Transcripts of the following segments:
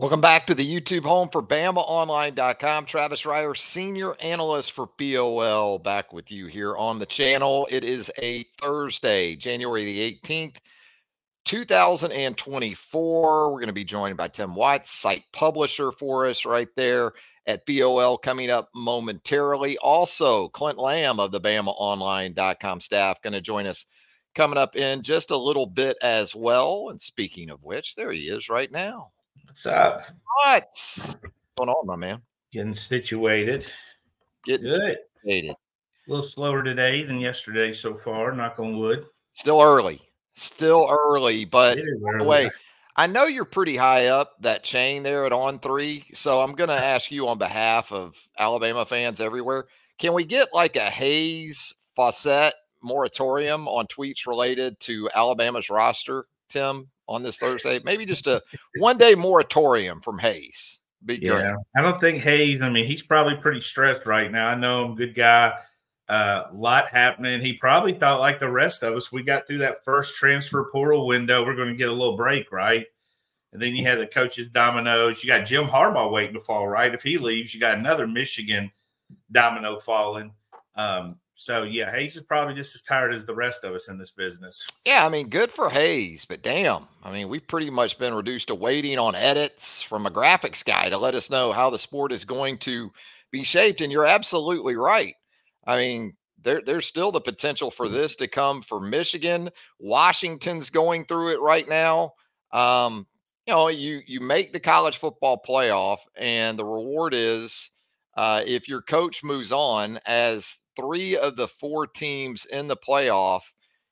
Welcome back to the YouTube home for BamaOnline.com. Travis Reier, senior analyst for BOL, back with you here on the channel. It is a Thursday, January the 18th. 2024. We're going to be joined by Tim Watts, site publisher for us right there at BOL coming up momentarily. Also, Clint Lamb of the BamaOnline.com staff going to join us coming up in just a little bit as well. And speaking of which, there he is right now. What's up? What's going on, my man? Getting situated. Getting Good. situated. A little slower today than yesterday so far, knock on wood. Still early. Still early, but by the way, I know you're pretty high up that chain there at On3. So I'm going to ask you on behalf of Alabama fans everywhere. Can we get like a Hayes Fawcett moratorium on tweets related to Alabama's roster, Tim, on this Thursday? Maybe just a one day moratorium from Hayes. Yeah. I don't think Hayes. I mean, he's probably pretty stressed right now. I know him, good guy a uh, lot happening. He probably thought, like the rest of us, we got through that first transfer portal window. We're going to get a little break, right? And then you had the coaches' dominoes. You got Jim Harbaugh waiting to fall, right? If he leaves, you got another Michigan domino falling. Um, so yeah, Hayes is probably just as tired as the rest of us in this business. Yeah, I mean, good for Hayes, but damn, I mean, we've pretty much been reduced to waiting on edits from a graphics guy to let us know how the sport is going to be shaped. And you're absolutely right. I mean, there, there's still the potential for this to come for Michigan. Washington's going through it right now. Um, you know, you you make the college football playoff, and the reward is uh, if your coach moves on. As three of the four teams in the playoff,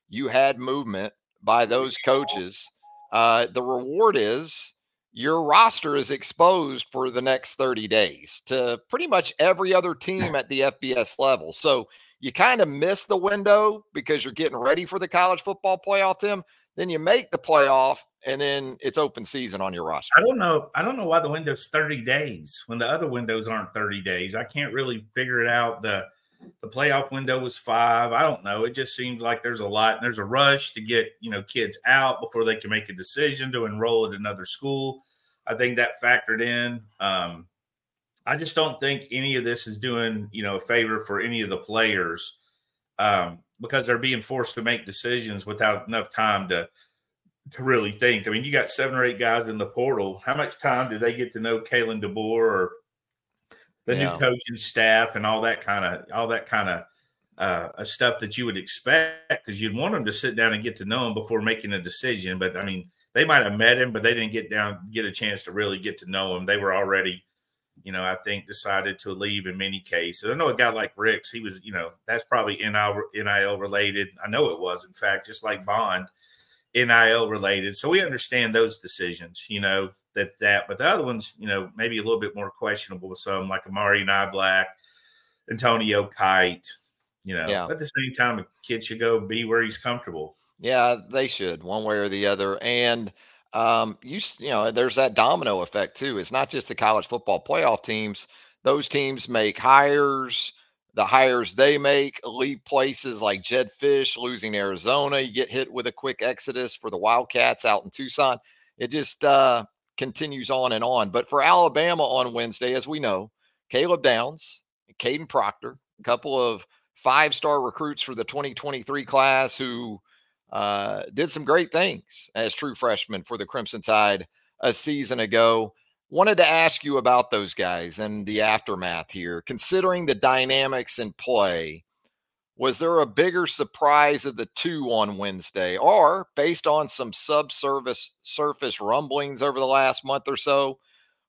you had movement by those coaches. Uh, the reward is your roster is exposed for the next 30 days to pretty much every other team at the FBS level. So you kind of miss the window because you're getting ready for the college football playoff, Tim. Then you make the playoff and then it's open season on your roster. I don't know. I don't know why the window's 30 days when the other windows aren't 30 days. I can't really figure it out. The the playoff window was five. I don't know. It just seems like there's a lot. There's a rush to get you know kids out before they can make a decision to enroll at another school. I think that factored in. Um, I just don't think any of this is doing you know a favor for any of the players um, because they're being forced to make decisions without enough time to to really think. I mean, you got seven or eight guys in the portal. How much time do they get to know Kalen DeBoer or the yeah. new coaching staff and all that kind of all that kind of uh, stuff that you would expect because you'd want them to sit down and get to know him before making a decision. But I mean, they might have met him, but they didn't get down, get a chance to really get to know him. They were already, you know, I think decided to leave in many cases. I know a guy like Ricks, he was, you know, that's probably NIL, NIL related. I know it was, in fact, just like Bond, NIL related. So we understand those decisions, you know, that that, but the other ones, you know, maybe a little bit more questionable with some like Amari Niblack, Antonio Kite, you know, yeah. at the same time, a kid should go be where he's comfortable. Yeah, they should one way or the other. And um, you you know, there's that domino effect too. It's not just the college football playoff teams; those teams make hires. The hires they make leave places like Jedd Fisch losing Arizona. You get hit with a quick exodus for the Wildcats out in Tucson. It just uh, continues on and on. But for Alabama on Wednesday, as we know, Caleb Downs, Kadyn Proctor, a couple of five-star recruits for the 2023 class who uh, did some great things as true freshmen for the Crimson Tide a season ago. Wanted to ask you about those guys and the aftermath here, considering the dynamics in play. Was there a bigger surprise of the two on Wednesday, or based on some subsurface surface rumblings over the last month or so,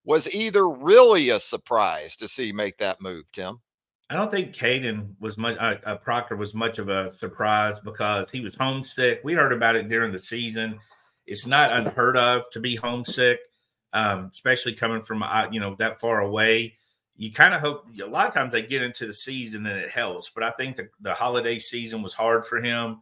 was either really a surprise to see make that move, Tim? I don't think Kadyn was much. Uh, uh, Proctor was much of a surprise because he was homesick. We heard about it during the season. it's not unheard of to be homesick, um, especially coming from uh, you know that far away. You kind of hope a lot of times they get into the season and it helps, but I think the, the holiday season was hard for him.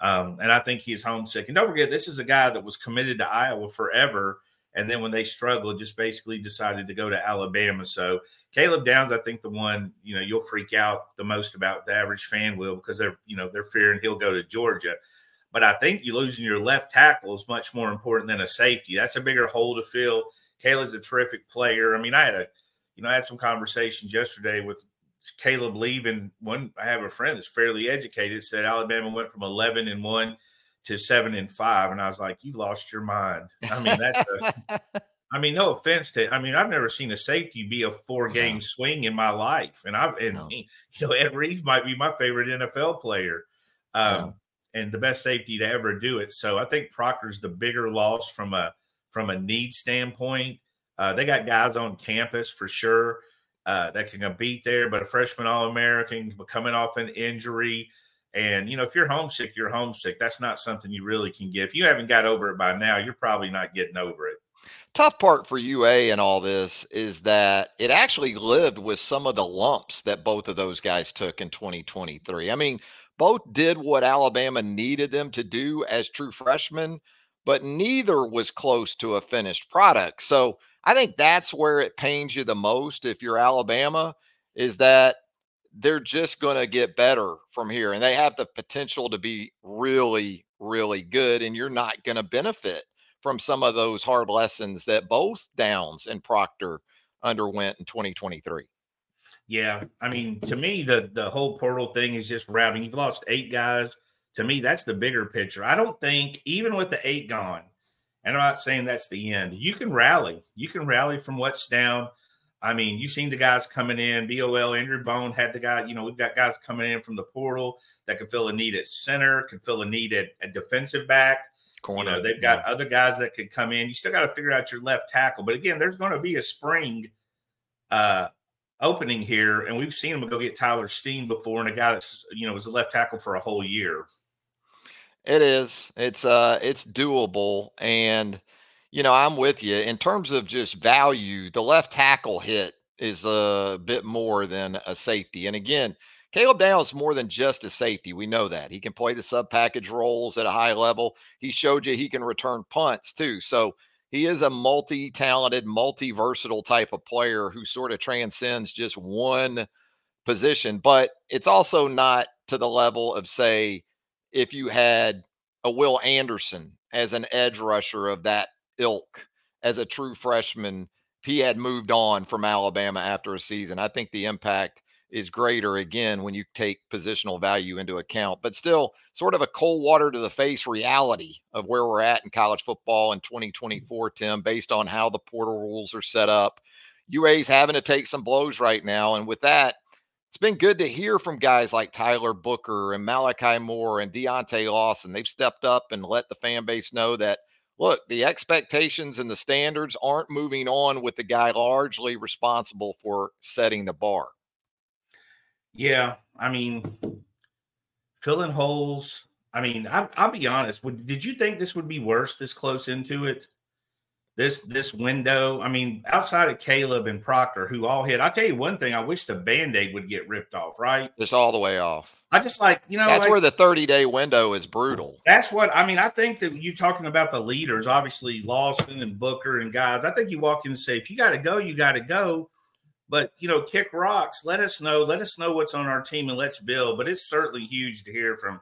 Um, and I think he's homesick. And don't forget, this is a guy that was committed to Iowa forever. And then when they struggled, just basically decided to go to Alabama. So Caleb Downs, I think the one, you know, you'll freak out the most about the average fan will because they're, you know, they're fearing he'll go to Georgia. But I think you losing your left tackle is much more important than a safety. That's a bigger hole to fill. Caleb's a terrific player. I mean, I had a, you know, I had some conversations yesterday with Caleb leaving. One, I have a friend that's fairly educated said Alabama went from 11 and one to seven and five. And I was like, you've lost your mind. I mean, that's a, I mean, no offense to, I mean, I've never seen a safety be a four game swing in my life. And I've, and, no. you know, Ed Reeves might be my favorite NFL player. Um, and the best safety to ever do it. So I think Proctor's the bigger loss from a from a need standpoint. Uh, they got guys on campus for sure uh, that can compete there, but a freshman All American coming off an injury. And, you know, if you're homesick, you're homesick. That's not something you really can get. If you haven't got over it by now, you're probably not getting over it. Tough part for UA and all this is that it actually lived with some of the lumps that both of those guys took in 2023. I mean, both did what Alabama needed them to do as true freshmen, but neither was close to a finished product. So I think that's where it pains you the most if you're Alabama is that they're just going to get better from here and they have the potential to be really really good and you're not going to benefit from some of those hard lessons that both Downs and Proctor underwent in 2023. Yeah, I mean, to me, the the whole portal thing is just routing. You've lost eight guys. To me, that's the bigger picture. I don't think even with the eight gone, and I'm not saying that's the end. You can rally. You can rally from what's down. I mean, you've seen the guys coming in. BOL, Andrew Bone had the guy. You know, we've got guys coming in from the portal that can fill a need at center, can fill a need at, at defensive back. Corner. You know, they've got yeah. other guys that could come in. You still got to figure out your left tackle. But again, there's going to be a spring uh, opening here, and we've seen them go get Tyler Steen before, and a guy that's you know was a left tackle for a whole year. It is. It's uh it's doable and you know, I'm with you. In terms of just value, the left tackle hit is a bit more than a safety. And again, Caleb Downs more than just a safety. We know that. He can play the sub package roles at a high level. He showed you he can return punts too. So he is a multi talented, multi versatile type of player who sort of transcends just one position. But it's also not to the level of, say, if you had a Will Anderson as an edge rusher of that ilk as a true freshman, if he had moved on from Alabama after a season, I think the impact is greater again when you take positional value into account. But still, sort of a cold water to the face reality of where we're at in college football in mm-hmm. 2024, Tim, based on how the portal rules are set up. UA's having to take some blows right now. And with that, it's been good to hear from guys like Tyler Booker and Malachi Moore and Deontae Lawson. They've stepped up and let the fan base know that, look, the expectations and the standards aren't moving on with the guy largely responsible for setting the bar. Yeah. I mean, filling holes. I mean, I, will be honest. Would, did you think this would be worse this close into it? This this window. I mean, outside of Caleb and Proctor, who all hit, I'll tell you one thing. I wish the band-aid would get ripped off, right? Just all the way off. I just like, you know, that's like, where the 30-day window is brutal. That's what I mean. I think that you talking about the leaders, obviously Lawson and Booker and guys. I think you walk in and say, if you got to go, you got to go. But you know, kick rocks. Let us know. Let us know what's on our team, and let's build. But it's certainly huge to hear from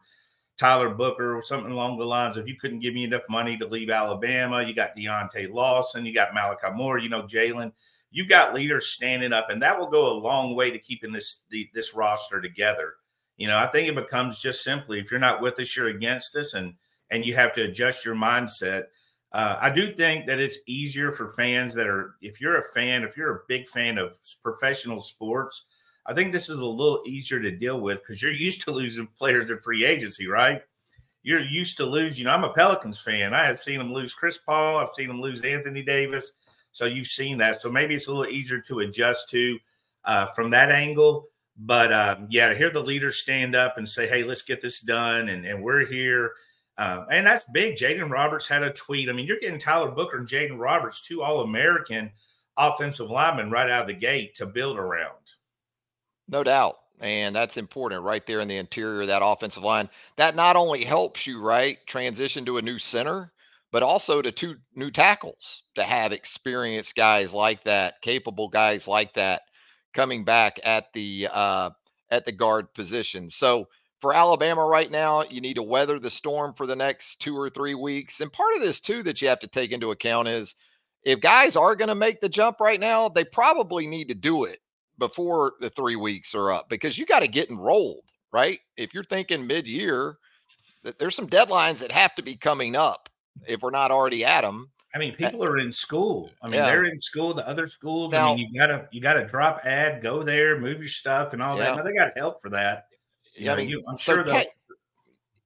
Tyler Booker or something along the lines of you couldn't give me enough money to leave Alabama. You got Deontae Lawson, you got Malachi Moore, you know, Jalen. You got leaders standing up, and that will go a long way to keeping this the, this roster together. You know, I think it becomes just simply if you're not with us, you're against us, and and you have to adjust your mindset. Uh, I do think that it's easier for fans that are, if you're a fan, if you're a big fan of professional sports, I think this is a little easier to deal with because you're used to losing players in free agency, right? You're used to losing. You know, I'm a Pelicans fan. I have seen them lose Chris Paul. I've seen them lose Anthony Davis. So you've seen that. So maybe it's a little easier to adjust to uh, from that angle. But um, yeah, to hear the leaders stand up and say, "Hey, let's get this done," and, and we're here. Um, and that's big. Jaeden Roberts had a tweet. I mean, you're getting Tyler Booker and Jaeden Roberts, two All American offensive linemen right out of the gate to build around. No doubt. And that's important right there in the interior of that offensive line. That not only helps you, right, transition to a new center, but also to two new tackles to have experienced guys like that, capable guys like that coming back at the uh, at the guard position. So for Alabama right now, you need to weather the storm for the next two or three weeks. And part of this too that you have to take into account is if guys are going to make the jump right now, they probably need to do it before the three weeks are up because you got to get enrolled, right? If you're thinking mid year, that there's some deadlines that have to be coming up if we're not already at them. I mean, eh people are in school. I mean, yeah. they're in school. The other schools. Now, I mean, you gotta you gotta drop ad, go there, move your stuff, and all yeah. that. Now they got help for that. You yeah, know, I mean, you, I'm so sure. Te-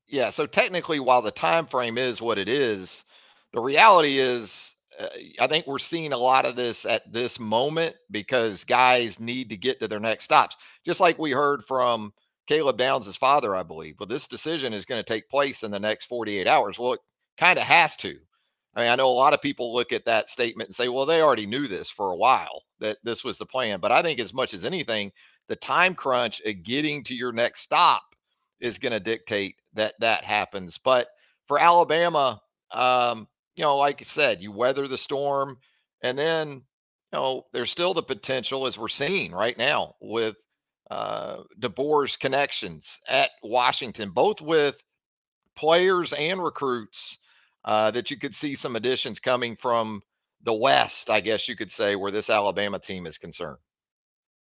yeah. So technically, while the time frame is what it is, the reality is uh, I think we're seeing a lot of this at this moment because guys need to get to their next stops. Just like we heard from Caleb Downs' father, I believe. Well, this decision is going to take place in the next 48 hours. Well, it kind of has to. I mean, I know a lot of people look at that statement and say, well, they already knew this for a while that this was the plan. But I think, as much as anything, the time crunch of getting to your next stop is going to dictate that that happens. But for Alabama, um, you know, like I said, you weather the storm, and then you know there's still the potential, as we're seeing right now with uh, DeBoer's connections at Washington, both with players and recruits, uh, that you could see some additions coming from the West, I guess you could say, where this Alabama team is concerned.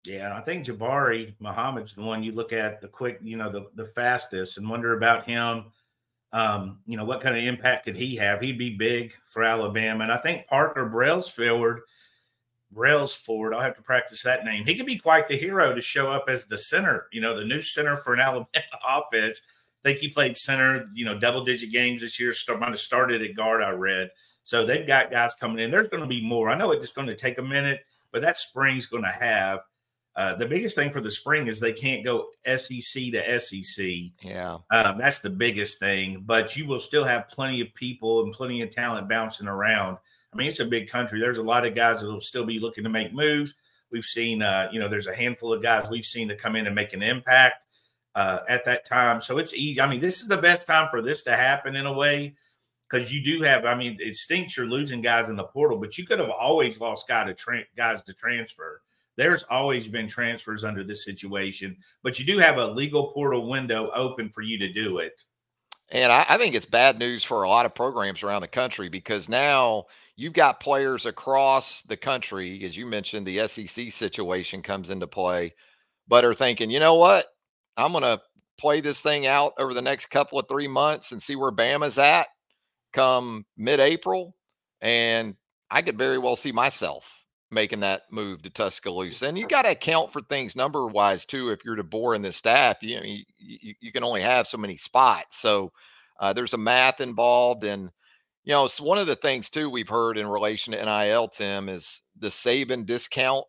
Yeah, I think Jabbar Muhammad's the one you look at the quick, you know, the the fastest, and wonder about him um, you know, what kind of impact could he have? He'd be big for Alabama. And I think Parker Brailsford, Brailsford, I'll have to practice that name. He could be quite the hero to show up as the center, you know, the new center for an Alabama offense. I think he played center, you know, double digit games this year. Start, might have started at guard, I read. So they've got guys coming in. There's going to be more. I know it's going to take a minute, but that spring's going to have uh, the biggest thing for the spring is they can't go SEC to SEC. Yeah. Um, that's the biggest thing. But you will still have plenty of people and plenty of talent bouncing around. I mean, it's a big country. There's a lot of guys that will still be looking to make moves. We've seen, uh, you know, there's a handful of guys we've seen to come in and make an impact uh, at that time. So it's easy. I mean, this is the best time for this to happen in a way because you do have. I mean, it stinks you're losing guys in the portal, but you could have always lost guy to tra- guys to transfer there's always been transfers under this situation, but you do have a legal portal window open for you to do it. And I, I, think it's bad news for a lot of programs around the country because now you've got players across the country, as you mentioned, the SEC situation comes into play, but are thinking, you know what? I'm going to play this thing out over the next couple of three months and see where Bama's at come mid April. And I could very well see myself making that move to Tuscaloosa. And you got to account for things number wise too. If you're DeBoer and the staff, you know, you, you, can only have so many spots. So uh, there's a math involved. And, you know, one of the things too we've heard in relation to NIL, Tim, is the Saban discount.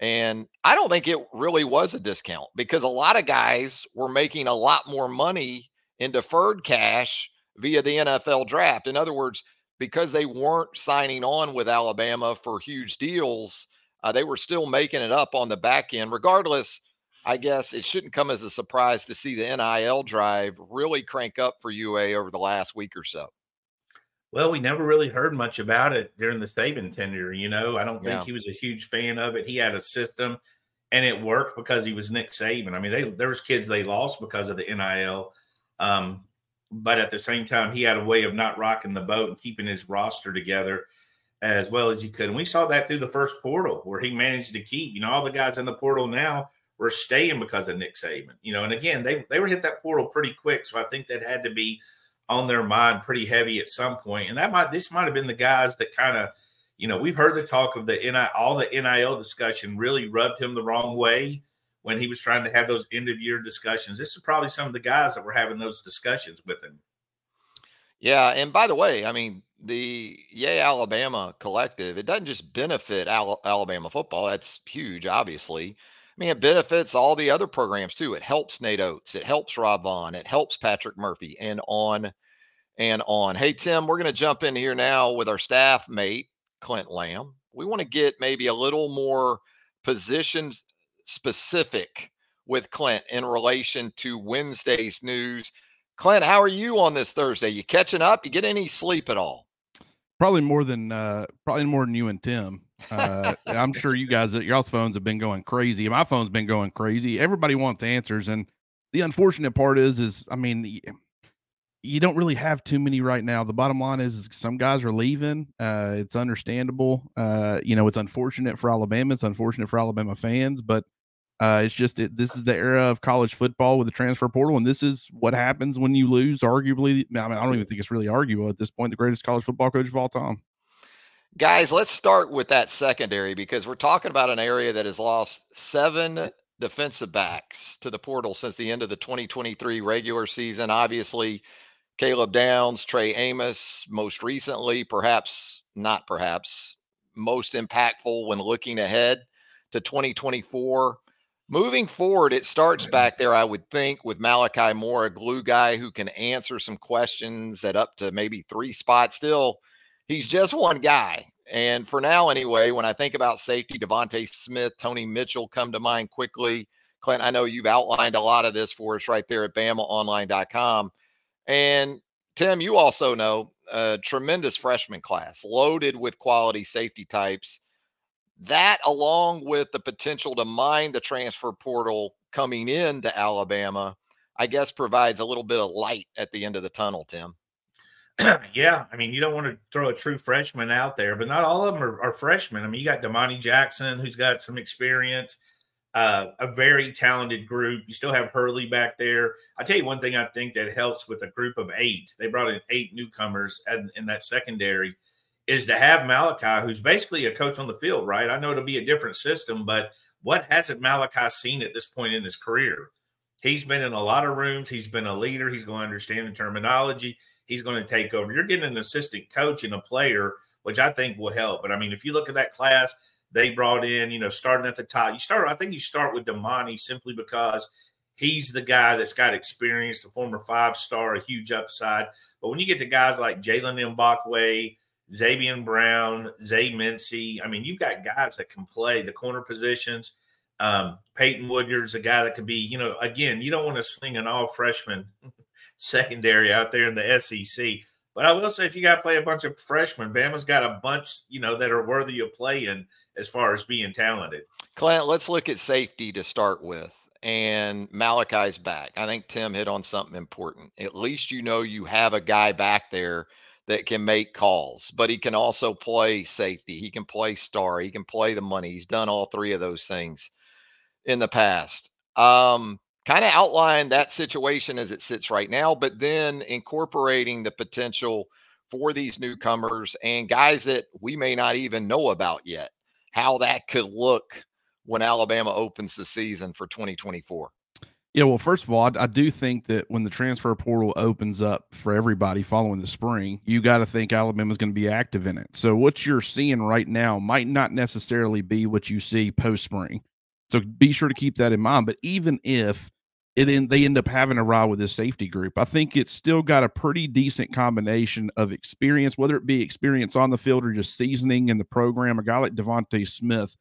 And I don't think it really was a discount because a lot of guys were making a lot more money in deferred cash via the NFL draft. In other words, because they weren't signing on with Alabama for huge deals, uh, they were still making it up on the back end. Regardless, I guess it shouldn't come as a surprise to see the NIL drive really crank up for UA over the last week or so. Well, we never really heard much about it during the Saban tenure. You know, I don't think yeah. he was a huge fan of it. He had a system, and it worked because he was Nick Saban. I mean, they, there was kids they lost because of the NIL. Um, but at the same time, he had a way of not rocking the boat and keeping his roster together as well as he could. And we saw that through the first portal where he managed to keep, you know, all the guys in the portal now were staying because of Nick Saban, you know, and again, they, they were hit that portal pretty quick. So I think that had to be on their mind pretty heavy at some point. And that might, this might have been the guys that kind of, you know, we've heard the talk of the NIL, all the NIL discussion really rubbed him the wrong way when he was trying to have those end of year discussions. This is probably some of the guys that were having those discussions with him. Yeah, and by the way, I mean the Yea Alabama collective. It doesn't just benefit Al- Alabama football. That's huge, obviously. I mean, it benefits all the other programs too. It helps Nate Oats. It helps Rob Vaughn. It helps Patrick Murphy, and on and on. Hey, Tim, we're going to jump in here now with our staff mate, Clint Lamb. We want to get maybe a little more position specific with Clint in relation to Wednesday's news. Clint, how are you on this Thursday? You catching up? You get any sleep at all? Probably more than uh probably more than you and Tim. Uh I'm sure you guys y'all's phones have been going crazy. My phone's been going crazy. Everybody wants answers and the unfortunate part is is I mean you don't really have too many right now. The bottom line is some guys are leaving. Uh, it's understandable. Uh, you know, it's unfortunate for Alabama. It's unfortunate for Alabama fans, but uh, it's just it, this is the era of college football with the transfer portal, and this is what happens when you lose. Arguably, I mean, I don't even think it's really arguable at this point. The greatest college football coach of all time. Guys, let's start with that secondary because we're talking about an area that has lost seven defensive backs to the portal since the end of the 2023 regular season. Obviously, Caleb Downs, Trey Amos, most recently, perhaps not perhaps, most impactful when looking ahead to 2024. Moving forward, it starts back there, I would think, with Malachi Moore, a glue guy who can answer some questions at up to maybe three spots. Still, he's just one guy. And for now, anyway, when I think about safety, DeVonta Smith, Tony Mitchell come to mind quickly. Clint, I know you've outlined a lot of this for us right there at BamaOnline.com. And Tim, you also know a tremendous freshman class loaded with quality safety types. That, along with the potential to mine the transfer portal coming into Alabama, I guess provides a little bit of light at the end of the tunnel, Tim. yeah, I mean, you don't want to throw a true freshman out there, but not all of them are, are freshmen. I mean, you got Domani Jackson, who's got some experience uh, a very talented group. You still have Hurley back there. I tell you one thing I think that helps with a group of eight. They brought in eight newcomers in, in that secondary is to have Malachi, who's basically a coach on the field, right? I know it'll be a different system, but what hasn't Malachi seen at this point in his career? He's been in a lot of rooms. He's been a leader. He's going to understand the terminology. He's going to take over. You're getting an assistant coach and a player, which I think will help. But I mean, if you look at that class, they brought in, you know, starting at the top. You start, I think you start with Domani simply because he's the guy that's got experience, the former five star, a huge upside. But when you get to guys like Jaylen Mbakwe, Zabien Brown, Zay Mincey, I mean, you've got guys that can play the corner positions. Um, Peyton Woodyard's a guy that could be, you know, again, you don't want to sling an all freshman secondary out there in the SEC. But I will say, if you got to play a bunch of freshmen, Bama's got a bunch, you know, that are worthy of playing as far as being talented. Clint, let's look at safety to start with. And Malachi's back. I think Tim hit on something important. At least you know you have a guy back there that can make calls, but he can also play safety. He can play star. He can play the money. He's done all three of those things in the past. Um, kind of outline that situation as it sits right now, but then incorporating the potential for these newcomers and guys that we may not even know about yet how that could look when Alabama opens the season for 2024? Yeah, well, first of all, I, I, do think that when the transfer portal opens up for everybody following the spring, you got to think Alabama's going to be active in it. So what you're seeing right now might not necessarily be what you see post spring. So be sure to keep that in mind. But even if it in, they end up having a ride with this safety group, I think it's still got a pretty decent combination of experience, whether it be experience on the field or just seasoning in the program. A guy like DeVonta Smith,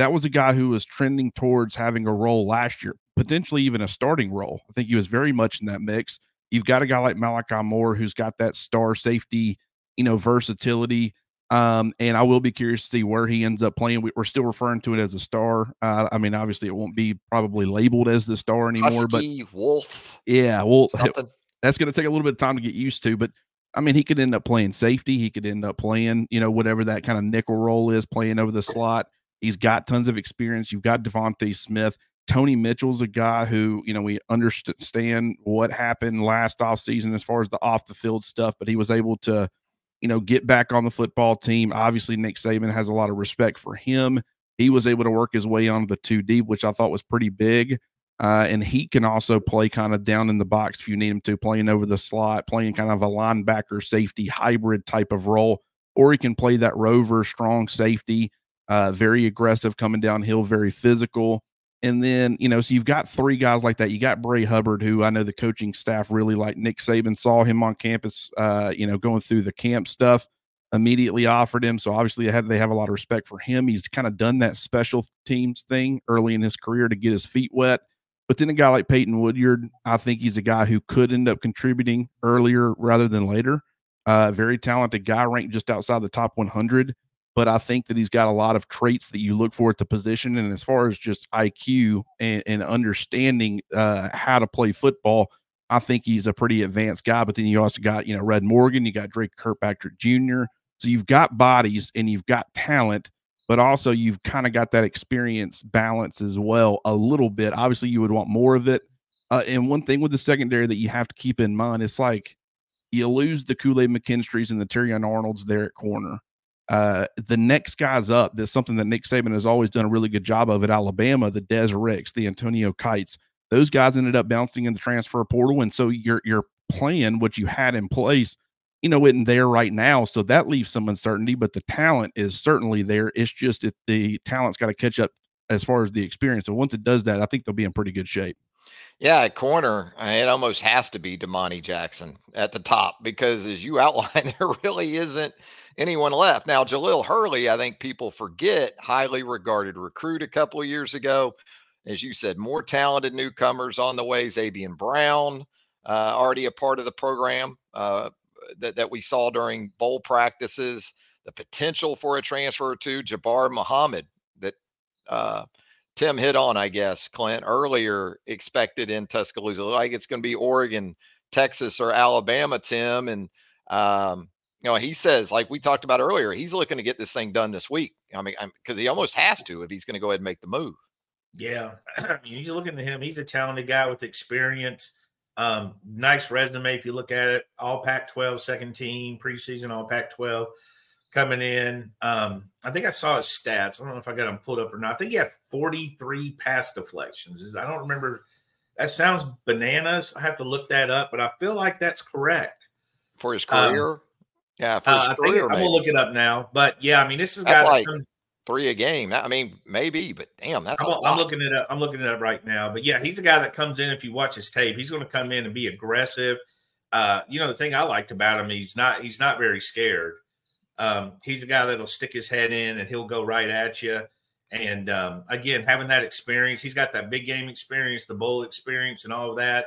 that was a guy who was trending towards having a role last year, potentially even a starting role. I think he was very much in that mix. You've got a guy like Malachi Moore who's got that star safety, you know, versatility. Um, and I will be curious to see where he ends up playing. We, are still referring to it as a star. Uh, I mean, obviously, it won't be probably labeled as the star anymore. Husky, but Wolf, yeah, well, something. that's going to take a little bit of time to get used to. But I mean, he could end up playing safety. He could end up playing, you know, whatever that kind of nickel role is, playing over the slot. He's got tons of experience. You've got DeVonta Smith. Tony Mitchell's a guy who, you know, we understand what happened last offseason as far as the off the field stuff, but he was able to you know, get back on the football team. Obviously, Nick Saban has a lot of respect for him. He was able to work his way onto the two deep, which I thought was pretty big. Uh, and he can also play kind of down in the box if you need him to, playing over the slot, playing kind of a linebacker safety hybrid type of role, or he can play that rover strong safety, uh, very aggressive coming downhill, very physical. And then, you know, so you've got three guys like that. You got Bray Hubbard, who I know the coaching staff really like. Nick Saban saw him on campus, uh, you know, going through the camp stuff, immediately offered him. So obviously they have, they have a lot of respect for him. He's kind of done that special teams thing early in his career to get his feet wet. But then a guy like Peyton Woodyard, I think he's a guy who could end up contributing earlier rather than later. Uh, very talented guy, ranked just outside the top 100. But I think that he's got a lot of traits that you look for at the position. And as far as just IQ and, and understanding uh, how to play football, I think he's a pretty advanced guy. But then you also got, you know, Red Morgan, you got Drake Kirkpatrick Jr. So you've got bodies and you've got talent but also you've kind of got that experience balance as well a little bit. Obviously, you would want more of it. Uh, and one thing with the secondary that you have to keep in mind, it's like you lose the Kool Aid McKinstries and the Terrion Arnolds there at corner. Uh, the next guys up, that's something that Nick Saban has always done a really good job of at Alabama, the Dezz Ricks, the Antonio Kites. Those guys ended up bouncing in the transfer portal. And so you're, you're playing what you had in place you know, isn't there right now. So that leaves some uncertainty, but the talent is certainly there. It's just that the talent's got to catch up as far as the experience. So once it does that, I think they'll be in pretty good shape. Yeah, corner, it almost has to be Domani Jackson at the top because, as you outlined, there really isn't anyone left. Now, Jahlil Hurley, I think people forget, highly regarded recruit a couple of years ago. As you said, more talented newcomers on the way. Zabien Brown, uh, already a part of the program. Uh, that, that we saw during bowl practices, the potential for a transfer to Jabbar Muhammad that uh, Tim hit on, I guess, Clint, earlier expected in Tuscaloosa. Like it's going to be Oregon, Texas, or Alabama, Tim. And, um, you know, he says, like we talked about earlier, he's looking to get this thing done this week. I mean, because he almost has to if he's going to go ahead and make the move. Yeah. I mean, you're looking at him. He's a talented guy with experience. Um, nice resume if you look at it. All Pac 12, second team, preseason, all Pac 12 coming in. Um, I think I saw his stats. I don't know if I got them pulled up or not. I think he had 43 pass deflections. I don't remember. That sounds bananas. I have to look that up, but I feel like that's correct. For his career? Um, yeah, for his uh, career. I'm to look it up now. But yeah, I mean, this is guy like, comes, three a game. I mean, maybe, but damn, that's. I'm, I'm, looking it up. I'm looking it up right now. But yeah, he's a guy that comes in. If you watch his tape, he's going to come in and be aggressive. Uh, you know, the thing I liked about him, he's not he's not very scared. Um, he's a guy that'll stick his head in and he'll go right at you. And um, again, having that experience, he's got that big game experience, the bowl experience, and all of that.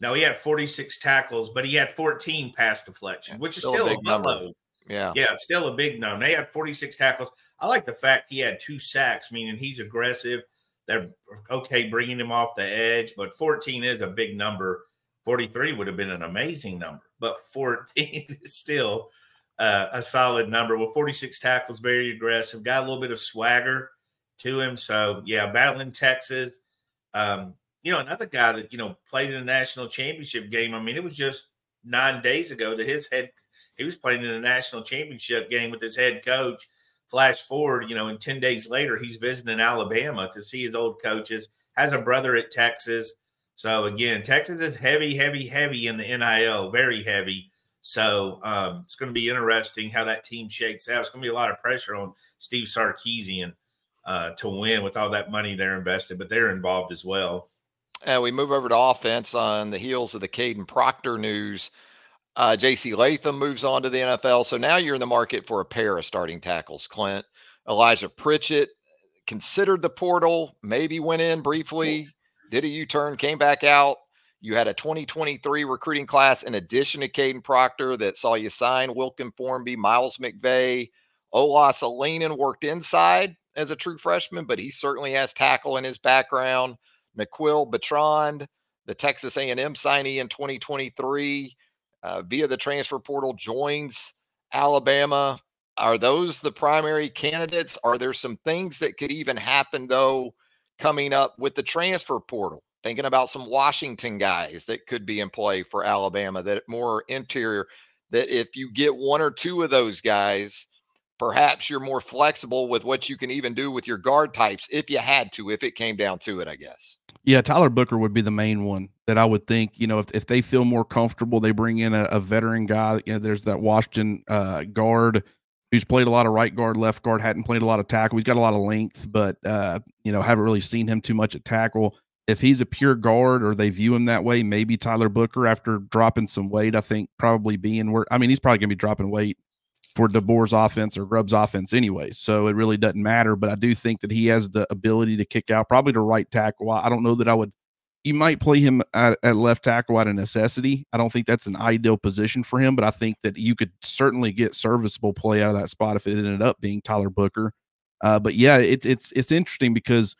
Now he had 46 tackles, but he had 14 pass deflections, which is still, still a big number. Yeah. Yeah, still a big number. They had 46 tackles. I like the fact he had two sacks, meaning he's aggressive. They're okay bringing him off the edge, but 14 is a big number. 43 would have been an amazing number, but 14 is still uh, a solid number. With 46 tackles, very aggressive, got a little bit of swagger to him. So, yeah, battling Texas. Um, you know, another guy that, you know, played in a national championship game. I mean, it was just nine days ago that his head he was playing in a national championship game with his head coach. Flash forward, you know, and 10 days later, he's visiting Alabama to see his old coaches, has a brother at Texas. So again, Texas is heavy, heavy, heavy in the NIL, very heavy. So um, it's going to be interesting how that team shakes out. It's going to be a lot of pressure on Steve Sarkisian uh, to win with all that money they're invested, but they're involved as well. And we move over to offense on the heels of the Kadyn Proctor news. Uh, J.C. Latham moves on to the NFL. So now you're in the market for a pair of starting tackles, Clint. Elijah Pritchett considered the portal, maybe went in briefly, did a U turn, came back out. You had a 2023 recruiting class in addition to Kadyn Proctor that saw you sign Wilkin Formby, Miles McVay. Olaus Alinen worked inside as a true freshman, but he certainly has tackle in his background. Naquil Betrand, the Texas A&M signee in 2023 uh, via the transfer portal joins Alabama. Are those the primary candidates? Are there some things that could even happen, though, coming up with the transfer portal? Thinking about some Washington guys that could be in play for Alabama that more interior, that if you get one or two of those guys, perhaps you're more flexible with what you can even do with your guard types if you had to, if it came down to it, I guess. Yeah, Tyler Booker would be the main one that I would think. You know, if, if they feel more comfortable, they bring in a, a veteran guy. You know, there's that Washington uh, guard who's played a lot of right guard, left guard, hadn't played a lot of tackle. He's got a lot of length, but uh, you know, haven't really seen him too much at tackle. If he's a pure guard or they view him that way, maybe Tyler Booker after dropping some weight, I think probably being where I mean, he's probably gonna be dropping weight for DeBoer's offense or Grubb's offense anyway. So it really doesn't matter. But I do think that he has the ability to kick out, probably to right tackle. I don't know that I would you might play him at, at, left tackle out of necessity. I don't think that's an ideal position for him, but I think that you could certainly get serviceable play out of that spot if it ended up being Tyler Booker. Uh, but yeah, it, it's it's interesting because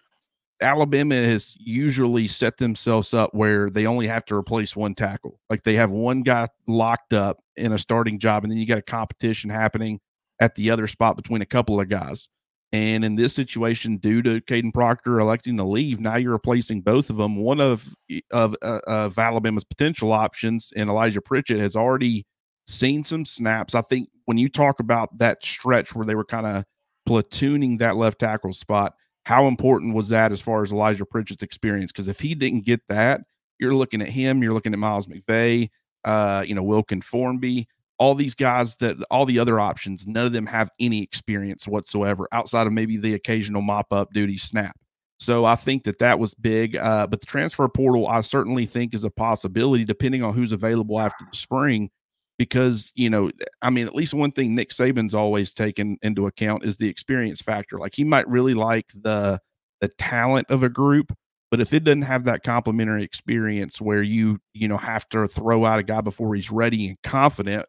Alabama has usually set themselves up where they only have to replace one tackle. Like they have one guy locked up in a starting job, and then you got a competition happening at the other spot between a couple of guys. And in this situation, due to Kadyn Proctor electing to leave, now you're replacing both of them. One of of, uh, of Alabama's potential options, and Elijah Pritchett has already seen some snaps. I think when you talk about that stretch where they were kind of platooning that left tackle spot, how important was that as far as Elijah Pritchett's experience? Because if he didn't get that, you're looking at him, you're looking at Miles McVay, uh, you know, Wilkin Formby all these guys that all the other options, none of them have any experience whatsoever outside of maybe the occasional mop up duty snap. So I think that that was big. Uh, but the transfer portal, I certainly think, is a possibility depending on who's available after the spring. Because you know, I mean, at least one thing Nick Saban's always taken into account is the experience factor. Like he might really like the the talent of a group, but if it doesn't have that complementary experience where you you know have to throw out a guy before he's ready and confident,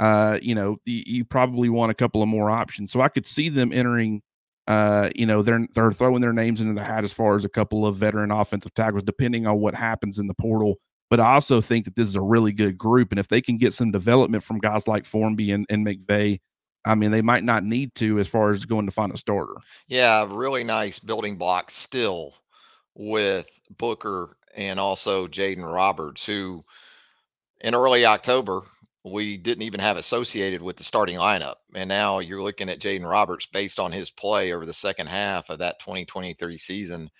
uh, you know, you, you, probably want a couple of more options. So I could see them entering. Uh, you know, they're they're throwing their names into the hat as far as a couple of veteran offensive tackles, depending on what happens in the portal. But I also think that this is a really good group, and if they can get some development from guys like Formby and, and McVay, I mean, they might not need to as far as going to find a starter. Yeah, really nice building block still with Booker and also Jaeden Roberts, who in early October we didn't even have associated with the starting lineup. And now you're looking at Jaeden Roberts based on his play over the second half of that 2023 season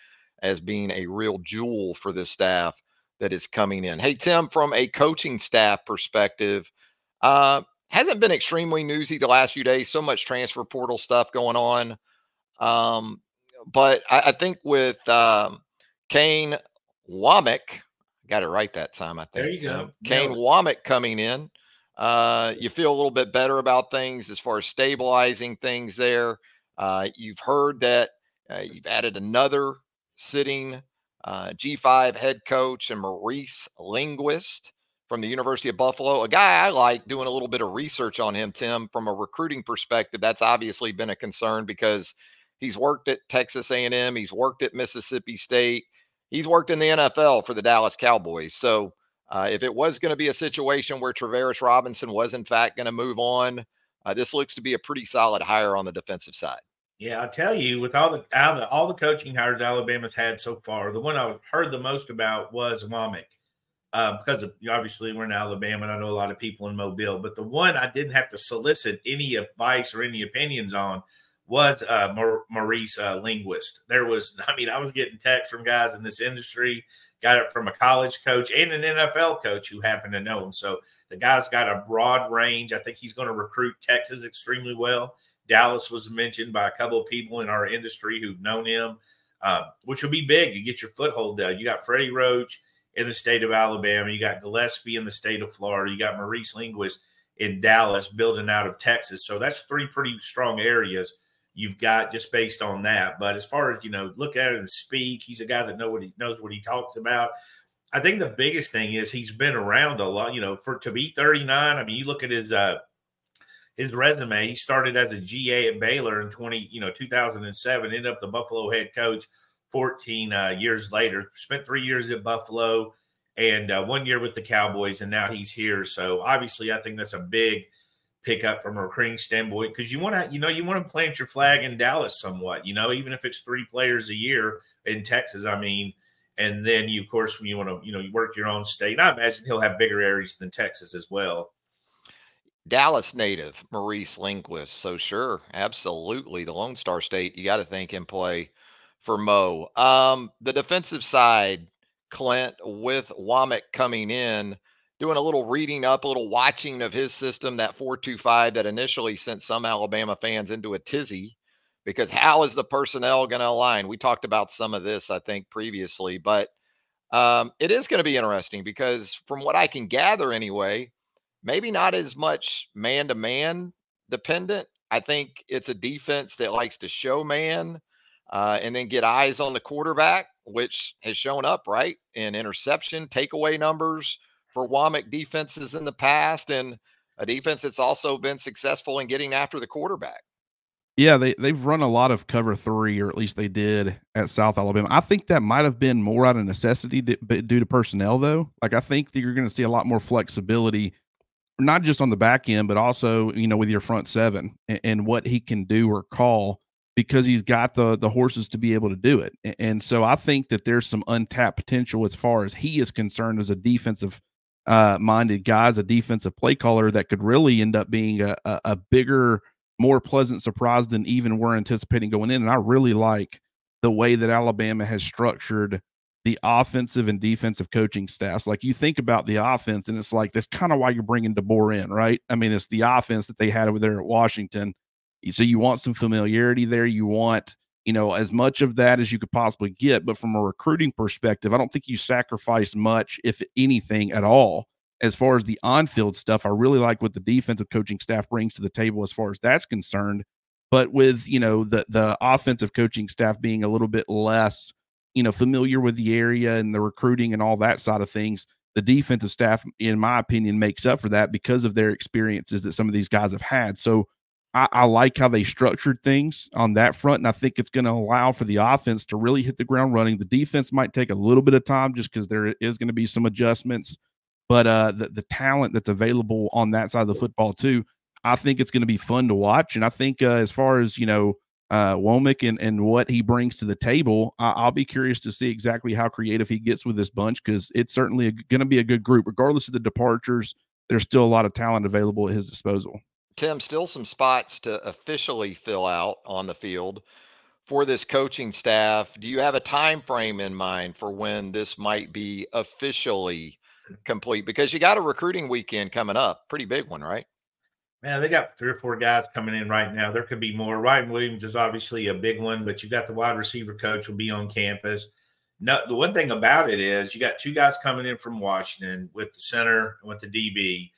as being a real jewel for this staff that is coming in. Hey, Tim, from a coaching staff perspective, uh, hasn't been extremely newsy the last few days. So much transfer portal stuff going on. Um, but I, I, think with um, Kane Wommack, got it right that time, I think. There you go. Um, Kane Wommack coming in uh, you feel a little bit better about things as far as stabilizing things there. Uh, you've heard that uh, you've added another sitting uh, G5 head coach and Maurice Linguist from the University of Buffalo, a guy I like doing a little bit of research on him, Tim, from a recruiting perspective. That's obviously been a concern because he's worked at Texas A&M, he's worked at Mississippi State, he's worked in the NFL for the Dallas Cowboys. So uh, if it was going to be a situation where Travaris Robinson was in fact going to move on, uh, this looks to be a pretty solid hire on the defensive side. Yeah, I tell you, with all the, all the all the coaching hires Alabama's had so far, the one I heard the most about was Wommack. Uh, because of, obviously we're in Alabama and I know a lot of people in Mobile, but the one I didn't have to solicit any advice or any opinions on was uh, Maurice uh, Linguist. There was, I mean, I was getting texts from guys in this industry got it from a college coach and an NFL coach who happened to know him. So the guy's got a broad range. I think he's going to recruit Texas extremely well. Dallas was mentioned by a couple of people in our industry who've known him, uh, which will be big. You get your foothold there. You got Freddie Roach in the state of Alabama. You got Gillespie in the state of Florida. You got Maurice Linguist in Dallas building out of Texas. So that's three pretty strong areas you've got just based on that. But as far as you know, look at him speak. He's a guy that know what he knows what he talks about. I think the biggest thing is he's been around a lot. You know, for to be 39. I mean, you look at his uh his resume. He started as a GA at Baylor in 20 you know 2007. Ended up the Buffalo head coach 14 uh, years later. Spent three years at Buffalo and uh, one year with the Cowboys, and now he's here. So obviously, I think that's a big pick up from a recruiting standpoint because you want to, you know, you want to plant your flag in Dallas somewhat, you know, even if it's three players a year in Texas. I mean, and then you, of course, when you want to, you know, you work your own state. And I imagine he'll have bigger areas than Texas as well. Dallas native Maurice Linguist. So sure, absolutely, the Lone Star State. You got to think in play for Mo. Um, the defensive side, Clint with Wommack coming in doing a little reading up, a little watching of his system, that 425 that initially sent some Alabama fans into a tizzy because how is the personnel going to align? We talked about some of this, I think, previously, but um, it is going to be interesting because from what I can gather anyway, maybe not as much man to man dependent. I think it's a defense that likes to show man uh, and then get eyes on the quarterback, which has shown up right in interception takeaway numbers for Wommack defenses in the past, and a defense that's also been successful in getting after the quarterback. Yeah, they they've run a lot of cover three, or at least they did at South Alabama. I think that might have been more out of necessity due to personnel, though. Like I think that you're going to see a lot more flexibility, not just on the back end, but also you know with your front seven and, and what he can do or call because he's got the the horses to be able to do it. And so I think that there's some untapped potential as far as he is concerned as a defensive uh, minded guy, as a defensive play caller that could really end up being a, a, a bigger, more pleasant surprise than even we're anticipating going in. And I really like the way that Alabama has structured the offensive and defensive coaching staffs. Like you think about the offense, and it's like that's kind of why you're bringing DeBoer in, right? I mean, it's the offense that they had over there at Washington so you want some familiarity there. You want, you know, as much of that as you could possibly get. But from a recruiting perspective, I don't think you sacrifice much, if anything at all, as far as the on field stuff. I really like what the defensive coaching staff brings to the table as far as that's concerned. But with, you know, the the offensive coaching staff being a little bit less, you know, familiar with the area and the recruiting and all that side of things, the defensive staff, in my opinion, makes up for that because of their experiences that some of these guys have had. So I, I, like how they structured things on that front, and I think it's going to allow for the offense to really hit the ground running. The defense might take a little bit of time just because there is going to be some adjustments, but uh, the the talent that's available on that side of the football too, I think it's going to be fun to watch. And I think uh, as far as you know, uh, Wommack and and what he brings to the table, I, will be curious to see exactly how creative he gets with this bunch because it's certainly going to be a good group, regardless of the departures. There's still a lot of talent available at his disposal. Tim, still some spots to officially fill out on the field for this coaching staff. Do you have a time frame in mind for when this might be officially complete? Because you got a recruiting weekend coming up, pretty big one, right? Man, they got three or four guys coming in right now. There could be more. Ryan Williams is obviously a big one, but you've got the wide receiver coach will be on campus. No, the one thing about it is you got two guys coming in from Washington with the center and with the DB.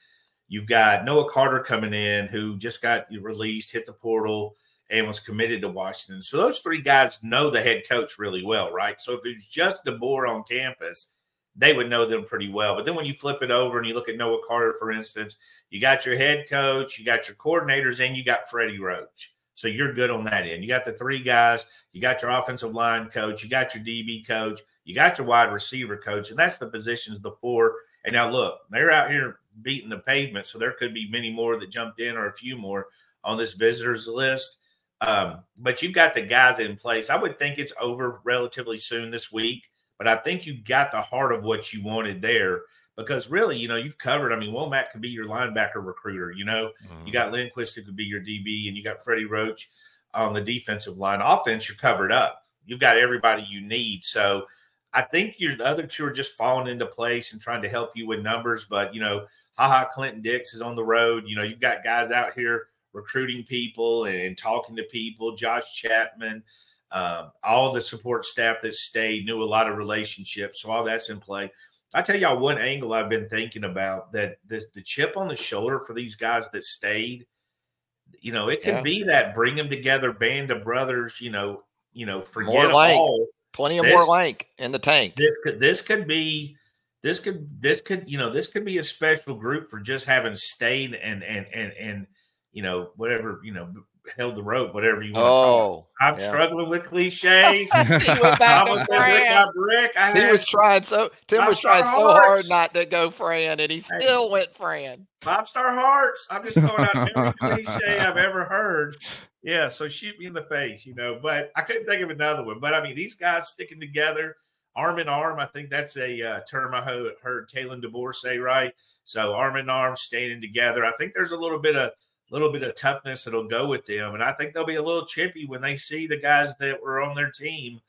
You've got Noah Carter coming in, who just got released, hit the portal, and was committed to Washington. So those three guys know the head coach really well, right? So if it's just DeBoer on campus, they would know them pretty well. But then when you flip it over and you look at Noah Carter, for instance, you got your head coach, you got your coordinators, and you got Freddie Roach. So you're good on that end. You got the three guys, you got your offensive line coach, you got your DB coach, you got your wide receiver coach, and that's the positions the four. And now look, they're out here beating the pavement. So there could be many more that jumped in or a few more on this visitors list. Um, but you've got the guys in place. I would think it's over relatively soon this week, but I think you got the heart of what you wanted there because really, you know, you've covered. I mean, Wommack could be your linebacker recruiter. You know, mm. you got Linguist who could be your DB, and you got Freddie Roach on the defensive line. Offense, you're covered up. You've got everybody you need. So I think you're the other two are just falling into place and trying to help you with numbers. But you know, haha, Clinton Dix is on the road. You know, you've got guys out here recruiting people and talking to people. Josh Chapman, um, all the support staff that stayed knew a lot of relationships. So all that's in play. I tell y'all one angle I've been thinking about that this, the chip on the shoulder for these guys that stayed. You know, it could yeah. be that bring them together, band of brothers. You know, you know, forget more all. Plenty of this, more lank in the tank. This could this could be this could this could you know this could be a special group for just having stayed and and and and you know whatever you know held the rope whatever you want oh i'm yeah. struggling with cliches i was brick by brick I he was trying so tim was trying so hearts. hard not to go fran and he still hey, went fran five star hearts i'm just throwing out every cliche i've ever heard yeah so shoot me in the face you know but i couldn't think of another one but i mean these guys sticking together arm in arm. I think that's a uh, term I heard, heard Kalen DeBoer say, right? So arm in arm, standing together. I think there's a little bit of little bit of toughness that'll go with them, and I think they'll be a little chippy when they see the guys that were on their team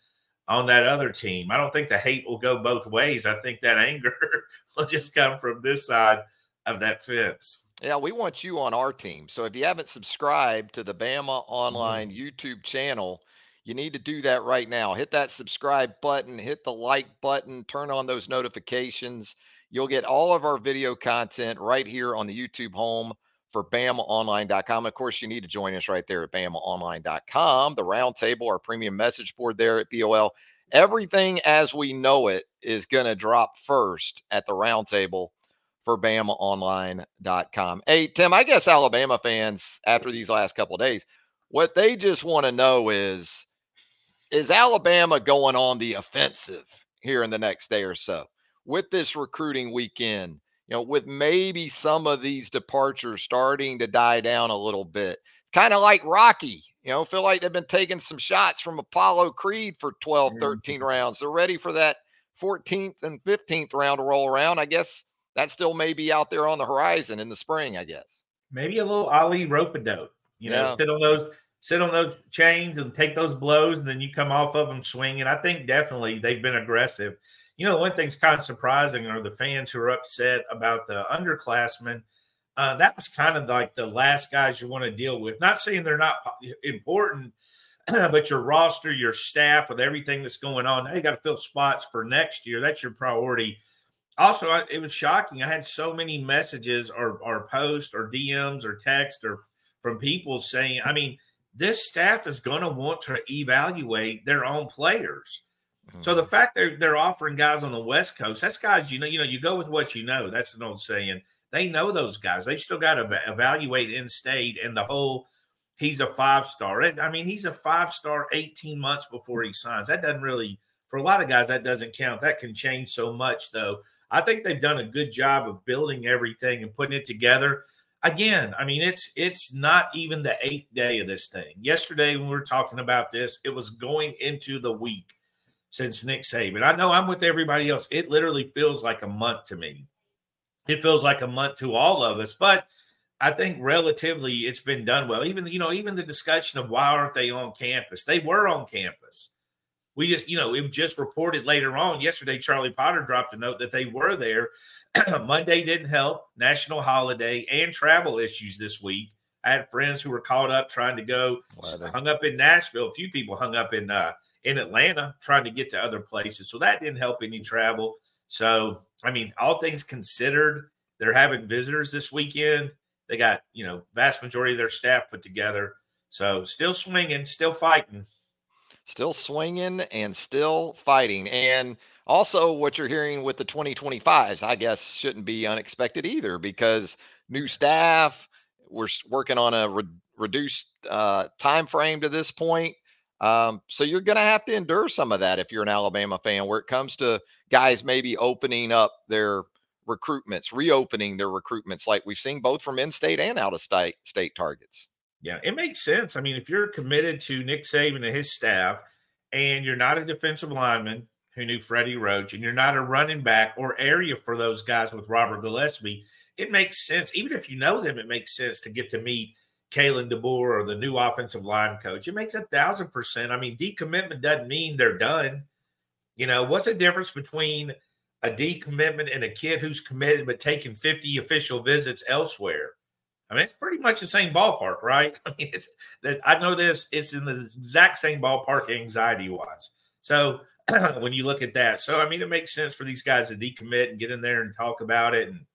on that other team. I don't think the hate will go both ways. I think that anger will just come from this side of that fence. Yeah, we want you on our team. So if you haven't subscribed to the Bama Online mm-hmm. YouTube channel, you need to do that right now. Hit that subscribe button, hit the like button, turn on those notifications. You'll get all of our video content right here on the YouTube home for BamaOnline.com. Of course, you need to join us right there at BamaOnline.com, the roundtable, our premium message board there at BOL. Everything as we know it is going to drop first at the roundtable for BamaOnline.com. Hey, Tim, I guess Alabama fans, after these last couple days, what they just want to know is is Alabama going on the offensive here in the next day or so with this recruiting weekend? You know, with maybe some of these departures starting to die down a little bit, kind of like Rocky. You know, feel like they've been taking some shots from Apollo Creed for 12, 13 mm-hmm. rounds. They're ready for that 14th and 15th round to roll around. I guess that still may be out there on the horizon in the spring, I guess. Maybe a little Ali Rope-a-dope. You know, yeah. sit on those sit on those chains and take those blows, and then you come off of them swinging. I think definitely they've been aggressive. You know, one thing's kind of surprising are the fans who are upset about the underclassmen. Uh, that was kind of like the last guys you want to deal with. Not saying they're not important, but your roster, your staff, with everything that's going on, now you got to fill spots for next year. That's your priority. Also, it was shocking. I had so many messages or, or posts or DMs or text or from people saying, I mean, this staff is going to want to evaluate their own players. Mm-hmm. So the fact they're they're offering guys on the West Coast, that's guys you know you know you go with what you know. That's an old saying. They know those guys. They still got to evaluate in state and the whole. He's a five star. I mean, he's a five star 18 months before he signs. That doesn't really, for a lot of guys, that doesn't count. That can change so much, though. I think they've done a good job of building everything and putting it together again, I mean, it's it's not even the eighth day of this thing. Yesterday, when we were talking about this, it was going into the week since Nick Saban. I know I'm with everybody else. It literally feels like a month to me. It feels like a month to all of us, but I think relatively it's been done well. Even you know, even the discussion of why aren't they on campus? They were on campus. We just, you know, it just reported later on yesterday. Charlie Potter dropped a note that they were there Monday didn't help, national holiday, and travel issues this week. I had friends who were caught up trying to go, hung up in Nashville. A few people hung up in uh, in Atlanta trying to get to other places. So that didn't help any travel. So, I mean, all things considered, they're having visitors this weekend. They got, you know, vast majority of their staff put together. So still swinging, still fighting. Still swinging and still fighting. And – also, what you're hearing with the 2025s, I guess, shouldn't be unexpected either because new staff, we're working on a re- reduced uh, time frame to this point. Um, so you're going to have to endure some of that if you're an Alabama fan, where it comes to guys maybe opening up their recruitments, reopening their recruitments, like we've seen both from in-state and out of state state targets. Yeah, it makes sense. I mean, if you're committed to Nick Saban and his staff, and you're not a defensive lineman, who knew Freddie Roach, and you're not a running back or area for those guys with Robert Gillespie, it makes sense. Even if you know them, it makes sense to get to meet Kalen DeBoer or the new offensive line coach. It makes a thousand percent. I mean, decommitment doesn't mean they're done. You know, what's the difference between a decommitment and a kid who's committed but taking 50 official visits elsewhere? I mean, it's pretty much the same ballpark, right? I mean, it's that I know this, it's in the exact same ballpark anxiety wise. So when you look at that. So, I mean, it makes sense for these guys to decommit and get in there and talk about it. And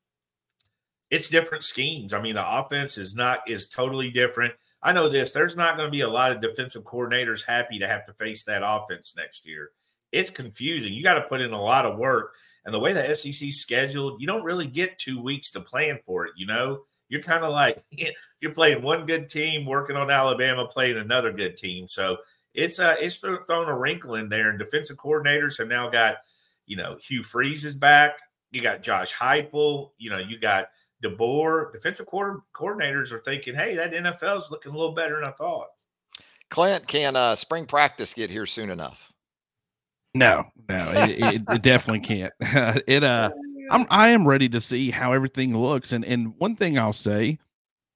it's different schemes. I mean, the offense is not, is totally different. I know this, there's not going to be a lot of defensive coordinators happy to have to face that offense next year. It's confusing. You got to put in a lot of work. And the way the SEC scheduled, you don't really get two weeks to plan for it. You know, you're kind of like you're playing one good team, working on Alabama, playing another good team. So it's uh it's thrown a wrinkle in there. And defensive coordinators have now got, you know, Hugh Freeze is back. You got Josh Heupel. You know, you got DeBoer. Defensive co- coordinators are thinking, hey, that NFL is looking a little better than I thought. Clint, can uh, spring practice get here soon enough? No, no, it, it, it definitely can't. it uh, I'm I am ready to see how everything looks, and and one thing I'll say,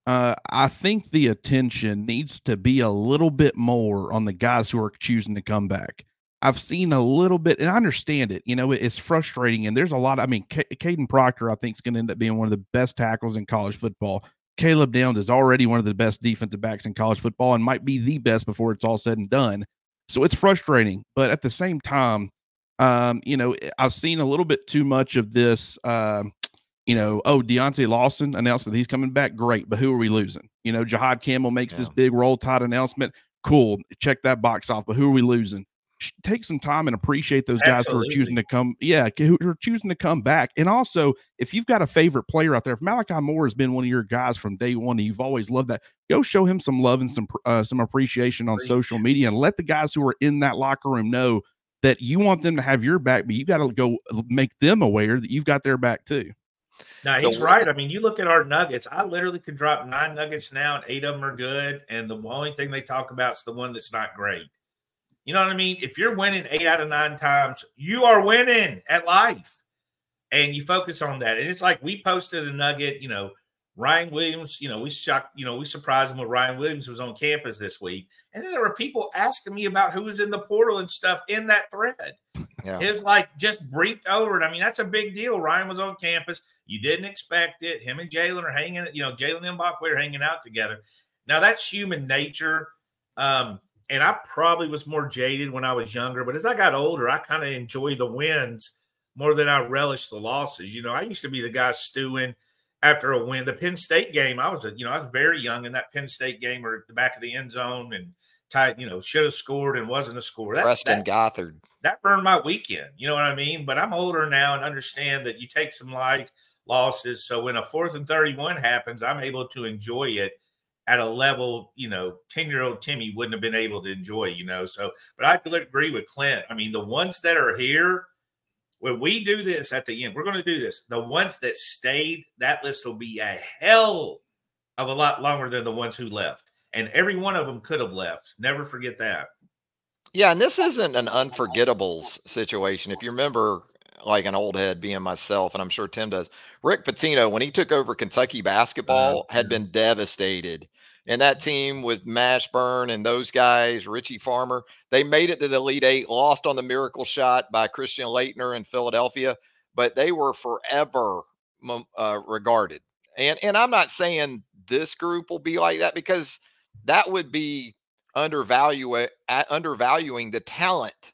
uh, I think the attention needs to be a little bit more on the guys who are choosing to come back. I've seen a little bit, and I understand it. You know, it's frustrating, and there's a lot. I mean, C- Kadyn Proctor, I think, is going to end up being one of the best tackles in college football. Caleb Downs is already one of the best defensive backs in college football, and might be the best before it's all said and done. So it's frustrating, but at the same time, um, you know, I've seen a little bit too much of this. Uh, you know, oh, Deontae Lawson announced that he's coming back. Great, but who are we losing? You know, Jihaad Campbell makes yeah. this big roll tide announcement. Cool, check that box off. But who are we losing? Take some time and appreciate those guys Absolutely. who are choosing to come. Yeah, who are choosing to come back. And also, if you've got a favorite player out there, if Malachi Moore has been one of your guys from day one, and you've always loved that, go show him some love and some uh, some appreciation on social media, and let the guys who are in that locker room know that you want them to have your back, but you got to go uh, make them aware that you've got their back too. Now he's right. I mean, you look at our nuggets. I literally could drop nine nuggets now, and eight of them are good. And the only thing they talk about is the one that's not great. You know what I mean? If you're winning eight out of nine times, you are winning at life. And you focus on that. And it's like we posted a nugget, you know, Ryan Williams, you know, we shocked, you know, we surprised him with Ryan Williams was on campus this week. And then there were people asking me about who was in the portal and stuff in that thread. Yeah. It's like just briefed over it. I mean, that's a big deal. Ryan was on campus. You didn't expect it. Him and Jaylen are hanging, you know, Jaylen and Mbakwe are hanging out together. Now that's human nature. Um, and I probably was more jaded when I was younger, but as I got older, I kind of enjoy the wins more than I relish the losses. You know, I used to be the guy stewing after a win. The Penn State game, I was a, you know, I was very young in that Penn State game or the back of the end zone and tied, you know, should have scored and wasn't a score. That, Preston that, Gothard. That burned my weekend. You know what I mean? But I'm older now and understand that you take some life losses. So when a fourth and 31 happens, I'm able to enjoy it at a level, you know, 10 year old Timmy wouldn't have been able to enjoy, you know. So, but I agree with Clint. I mean, the ones that are here, when we do this at the end, we're going to do this. The ones that stayed, that list will be a hell of a lot longer than the ones who left. And every one of them could have left. Never forget that. Yeah. And this isn't an unforgettables situation. If you remember, like an old head being myself, and I'm sure Tim does. Rick Pitino, when he took over Kentucky basketball, uh, had been devastated and that team with Mashburn and those guys, Richie Farmer, they made it to the Elite Eight, lost on the miracle shot by Christian Laettner in Philadelphia, but they were forever uh, regarded. And and I'm not saying this group will be like that because that would be undervalue undervaluing the talent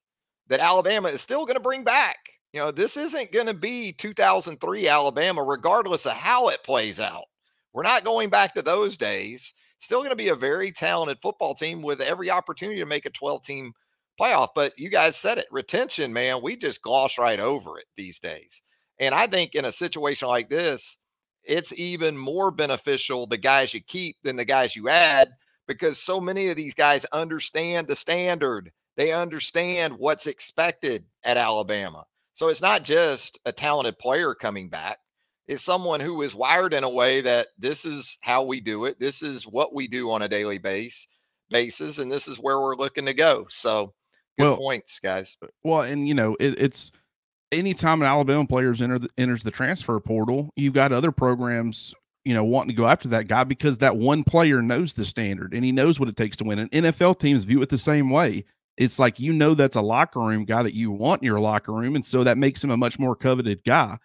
that Alabama is still going to bring back. You know, this isn't going to be 2003 Alabama, regardless of how it plays out. We're not going back to those days still going to be a very talented football team with every opportunity to make a 12 team playoff. But you guys said it retention, man, we just gloss right over it these days. And I think in a situation like this, it's even more beneficial the guys you keep than the guys you add because so many of these guys understand the standard. They understand what's expected at Alabama. So it's not just a talented player coming back is someone who is wired in a way that this is how we do it. This is what we do on a daily base basis, and this is where we're looking to go. So good well, points, guys. Uh, well, and you know, it, it's anytime an Alabama player enter enters the transfer portal, you've got other programs, you know, wanting to go after that guy because that one player knows the standard and he knows what it takes to win. And NFL teams view it the same way. It's like you know that's a locker room guy that you want in your locker room, and so that makes him a much more coveted guy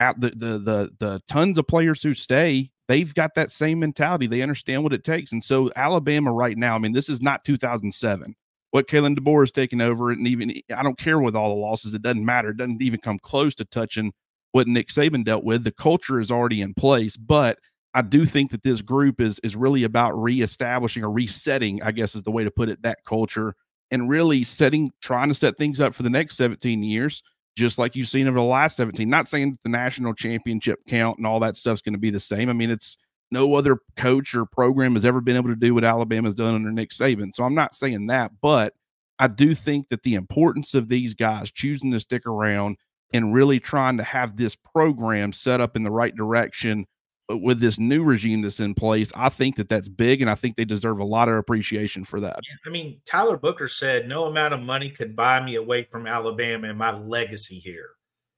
out the, the the the tons of players who stay they've got that same mentality. They understand what it takes. And so alabama right now i mean this is not 2007 what Kalen DeBoer is taking over and even I don't care with all the losses it doesn't matter it doesn't even come close to touching what Nick Saban dealt with. The culture is already in place but I do think that this group is is really about reestablishing or resetting I guess is the way to put it that culture and really setting trying to set things up for the next 17 years just like you've seen over the last 17. Not saying that the national championship count and all that stuff's going to be the same. I mean, it's no other coach or program has ever been able to do what Alabama's done under Nick Saban. So I'm not saying that, but I do think that the importance of these guys choosing to stick around and really trying to have this program set up in the right direction with this new regime that's in place, I think that that's big, and I think they deserve a lot of appreciation for that. I mean, Tyler Booker said, "No amount of money could buy me away from Alabama and my legacy here."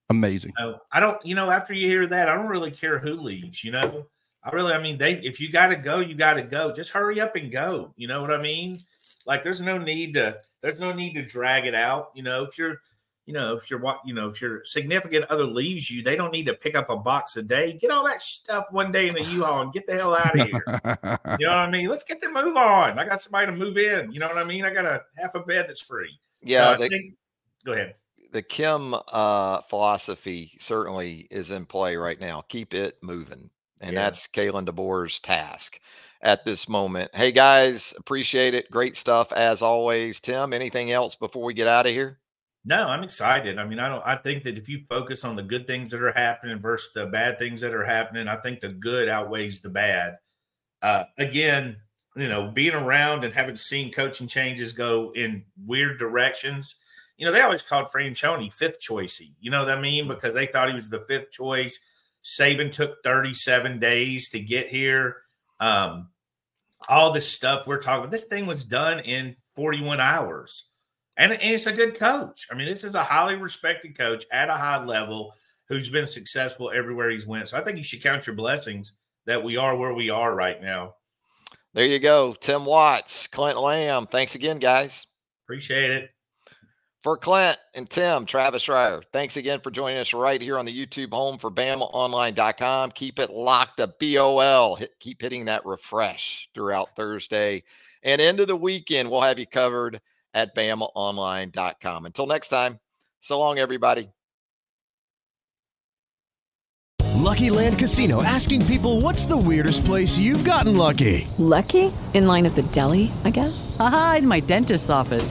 Amazing. You know, I don't, you know, after you hear that, I don't really care who leaves. You know, I really, I mean, they if you got to go, you got to go. Just hurry up and go. You know what I mean? Like there's no need to there's no need to drag it out. You know, if you're you know, if you're what you know, if your significant other leaves you, they don't need to pick up a box a day. Get all that stuff one day in a U-Haul and get the hell out of here. you know what I mean? Let's get the move on. I got somebody to move in. You know what I mean? I got a half a bed that's free. Yeah. So they, think, go ahead. The Kim uh, philosophy certainly is in play right now. Keep it moving. And Yeah. that's Kalen DeBoer's task at this moment. Hey guys, appreciate it. Great stuff as always. Tim, anything else before we get out of here? No, I'm excited. I mean, I don't. I think that if you focus on the good things that are happening versus the bad things that are happening, I think the good outweighs the bad. Uh, again, you know, being around and having seen coaching changes go in weird directions. You know, they always called Franchione fifth choicey. You know what I mean? Because they thought he was the fifth choice. Saban took 37 days to get here. Um, all this stuff we're talking. This thing was done in 41 hours. And, and it's a good coach. I mean, this is a highly respected coach at a high level who's been successful everywhere he's went. So I think you should count your blessings that we are where we are right now. There you go. Tim Watts, Clint Lamb. Thanks again, guys. Appreciate it. For Clint and Tim, Travis Reier, thanks again for joining us right here on the YouTube home for BamaOnline.com. Keep it locked to BOL. Hit, keep hitting that refresh throughout Thursday and into the weekend. We'll have you covered at BamaOnline.com. Until next time, so long, everybody. Lucky Land Casino asking people what's the weirdest place you've gotten lucky? Lucky? In line at the deli, I guess? Aha, in my dentist's office.